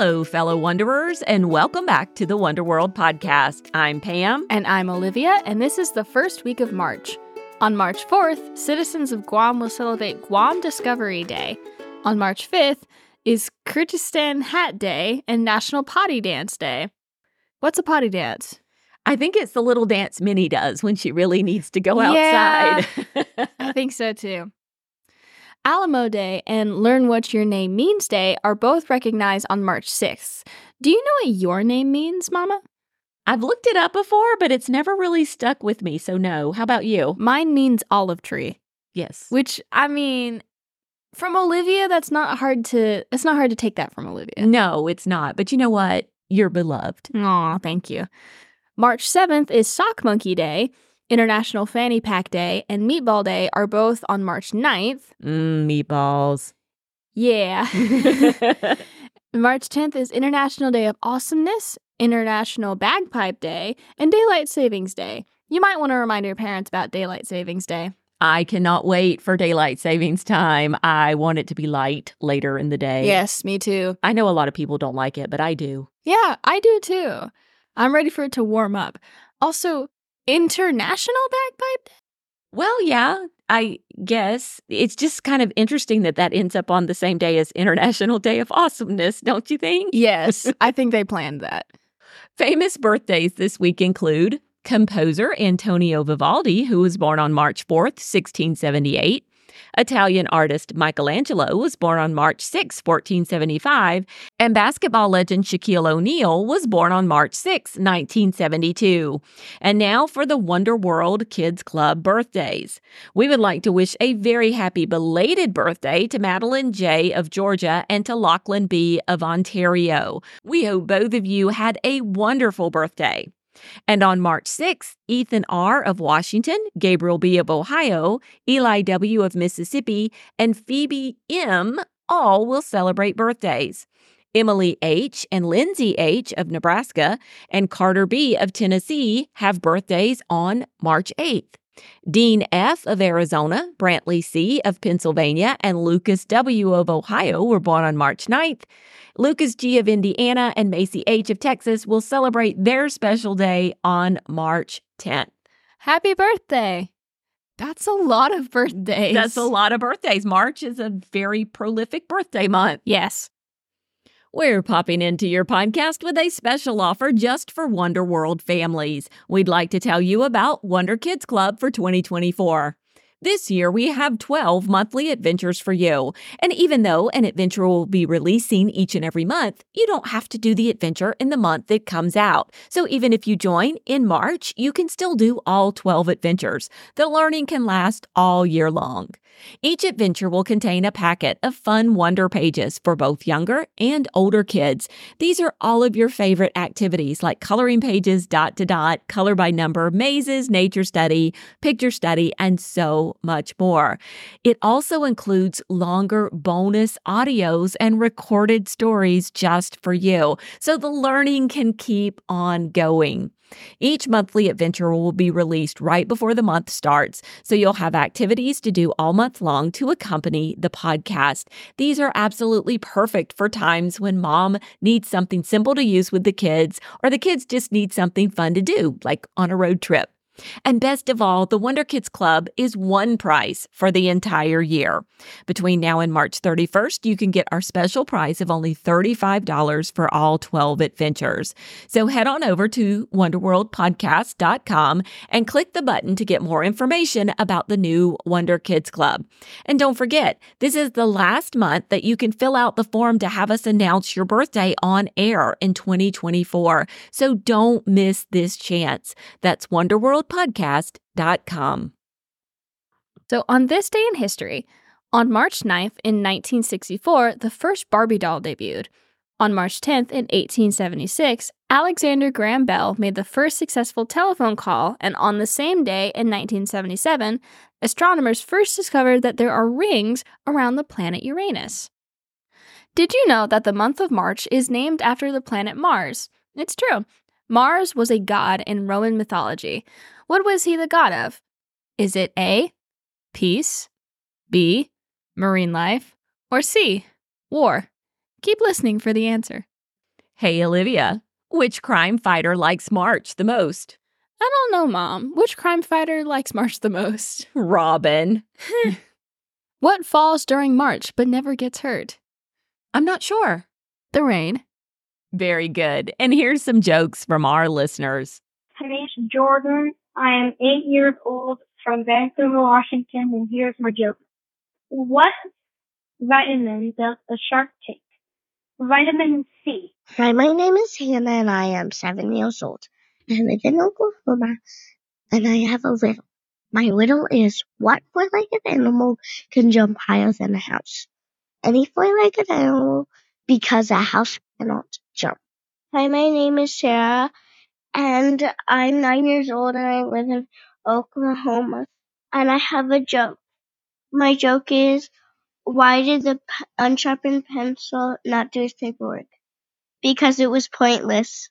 Hello, fellow Wanderers, and welcome back to the Wonder World podcast. I'm Pam. And I'm Olivia, and this is the first week of March. On March 4th, citizens of Guam will celebrate Guam Discovery Day. On March 5th is Kyrgyzstan Hat Day and National Potty Dance Day. What's a potty dance? I think it's the little dance Minnie does when she really needs to go Yeah. outside. I think so too. Alamo Day and Learn What Your Name Means Day are both recognized on March 6th. Do you know what your name means, Mama? I've looked it up before, but it's never really stuck with me, so no. How about you? Mine means olive tree, Yes. which I mean, from Olivia, that's not hard to. It's not hard to take that from Olivia. No, it's not. But you know what? You're beloved. Aw, thank you. March 7th is Sock Monkey Day. International Fanny Pack Day and Meatball Day are both on March 9th. Mm, meatballs. Yeah. March 10th is International Day of Awesomeness, International Bagpipe Day, and Daylight Savings Day. You might want to remind your parents about Daylight Savings Day. I cannot wait for daylight savings time. I want it to be light later in the day. Yes, me too. I know a lot of people don't like it, but I do. Yeah, I do too. I'm ready for it to warm up. Also, International Bagpipe Day? Well, yeah, I guess it's just kind of interesting that that ends up on the same day as International Day of Awesomeness, don't you think? Yes, I think they planned that. Famous birthdays this week include composer Antonio Vivaldi, who was born on March 4th, 1678. Italian artist Michelangelo was born on March 6, 1475, and basketball legend Shaquille O'Neal was born on March 6, 1972. And now for the Wonder World Kids Club birthdays. We would like to wish a very happy belated birthday to Madeline J. of Georgia and to Lachlan B. of Ontario. We hope both of you had a wonderful birthday. And on March 6th, Ethan R. of Washington, Gabriel B. of Ohio, Eli W. of Mississippi, and Phoebe M. all will celebrate birthdays. Emily H. and Lindsay H. of Nebraska and Carter B. of Tennessee have birthdays on March 8th. Dean F. of Arizona, Brantley C. of Pennsylvania, and Lucas W. of Ohio were born on March 9th. Lucas G. of Indiana and Macy H. of Texas will celebrate their special day on March 10th. Happy birthday! That's a lot of birthdays. That's a lot of birthdays. March is a very prolific birthday month. Yes. We're popping into your podcast with a special offer just for Wonder World families. We'd like to tell you about Wonder Kids Club for 2024. This year, we have 12 monthly adventures for you. And even though an adventure will be releasing each and every month, you don't have to do the adventure in the month it comes out. So even if you join in March, you can still do all 12 adventures. The learning can last all year long. Each adventure will contain a packet of fun wonder pages for both younger and older kids. These are all of your favorite activities like coloring pages, dot to dot, color by number, mazes, nature study, picture study, and so much more. It also includes longer bonus audios and recorded stories just for you, so the learning can keep on going. Each monthly adventure will be released right before the month starts, so you'll have activities to do all month long to accompany the podcast. These are absolutely perfect for times when mom needs something simple to use with the kids, or the kids just need something fun to do, like on a road trip. And best of all, the Wonder Kids Club is one price for the entire year. Between now and March 31st, you can get our special price of only $35 for all 12 adventures. So head on over to wonderworldpodcast.com and click the button to get more information about the new Wonder Kids Club. And don't forget, this is the last month that you can fill out the form to have us announce your birthday on air in 2024. So don't miss this chance. That's wonderworldpodcast.com. So, on this day in history, on March 9th in 1964, the first Barbie doll debuted. On March 10th in 1876, Alexander Graham Bell made the first successful telephone call, and on the same day in 1977, astronomers first discovered that there are rings around the planet Uranus. Did you know that the month of March is named after the planet Mars? It's true. Mars was a god in Roman mythology. What was he the god of? Is it A, peace, B, marine life, or C, war? Keep listening for the answer. Hey, Olivia, which crime fighter likes March the most? I don't know, Mom. Which crime fighter likes March the most? Robin. what falls during March but never gets hurt? I'm not sure. The rain. Very good. And here's some jokes from our listeners. My name's Jordan. I am eight years old from Vancouver, Washington, and here's my joke. What vitamin does a shark take? Vitamin C. Hi, my name is Hannah and I am seven years old. I live in Oklahoma and I have a riddle. My riddle is what four-legged animal can jump higher than a house? Any four-legged animal because a house cannot jump. Hi, my name is Sarah and I'm nine years old and I live in Oklahoma and I have a joke. My joke is why did the unsharpened pencil not do its paperwork? Because it was pointless.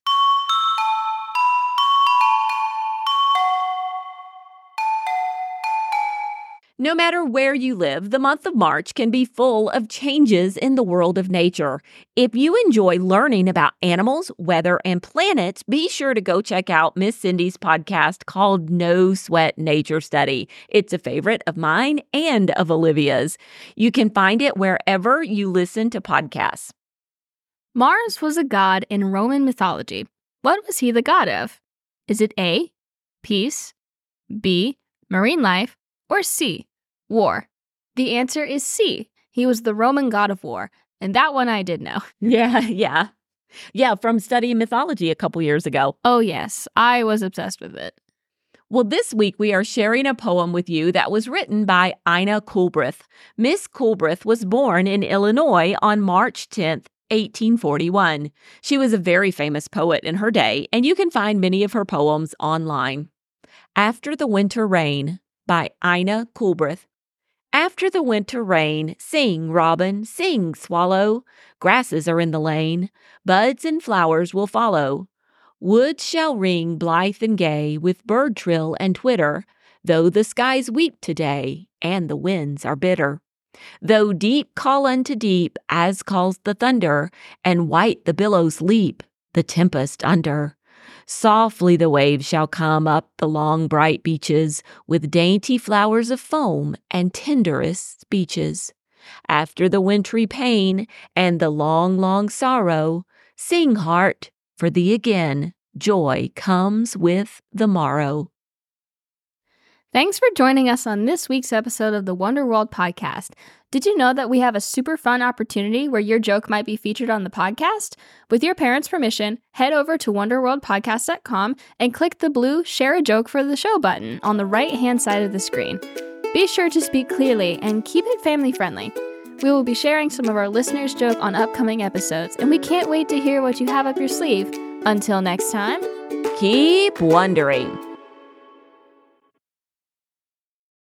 No matter where you live, the month of March can be full of changes in the world of nature. If you enjoy learning about animals, weather, and planets, be sure to go check out Miss Cindy's podcast called No Sweat Nature Study. It's a favorite of mine and of Olivia's. You can find it wherever you listen to podcasts. Mars was a god in Roman mythology. What was he the god of? Is it A, peace, B, marine life, or C, war? The answer is C. He was the Roman god of war, and that one I did know. Yeah, yeah. Yeah, from studying mythology a couple years ago. Oh, yes, I was obsessed with it. Well, this week we are sharing a poem with you that was written by Ina Coolbrith. Miss Coolbrith was born in Illinois on March 10th, 1841. She was a very famous poet in her day, and you can find many of her poems online. After the Winter Rain by Ina Coolbrith. After the winter rain, sing, robin, sing, swallow. Grasses are in the lane, buds and flowers will follow. Woods shall ring blithe and gay with bird trill and twitter, though the skies weep today and the winds are bitter. Though deep call unto deep, as calls the thunder, and white the billows leap, the tempest under. Softly the waves shall come up the long bright beaches with dainty flowers of foam and tenderest speeches. After the wintry pain and the long, long sorrow, sing, heart, for thee again joy comes with the morrow. Thanks for joining us on this week's episode of the Wonder World podcast. Did you know that we have a super fun opportunity where your joke might be featured on the podcast? With your parents' permission, head over to wonderworldpodcast.com and click the blue Share a Joke for the Show button on the right hand side of the screen. Be sure to speak clearly and keep it family friendly. We will be sharing some of our listeners' joke on upcoming episodes, and we can't wait to hear what you have up your sleeve. Until next time, Keep wondering.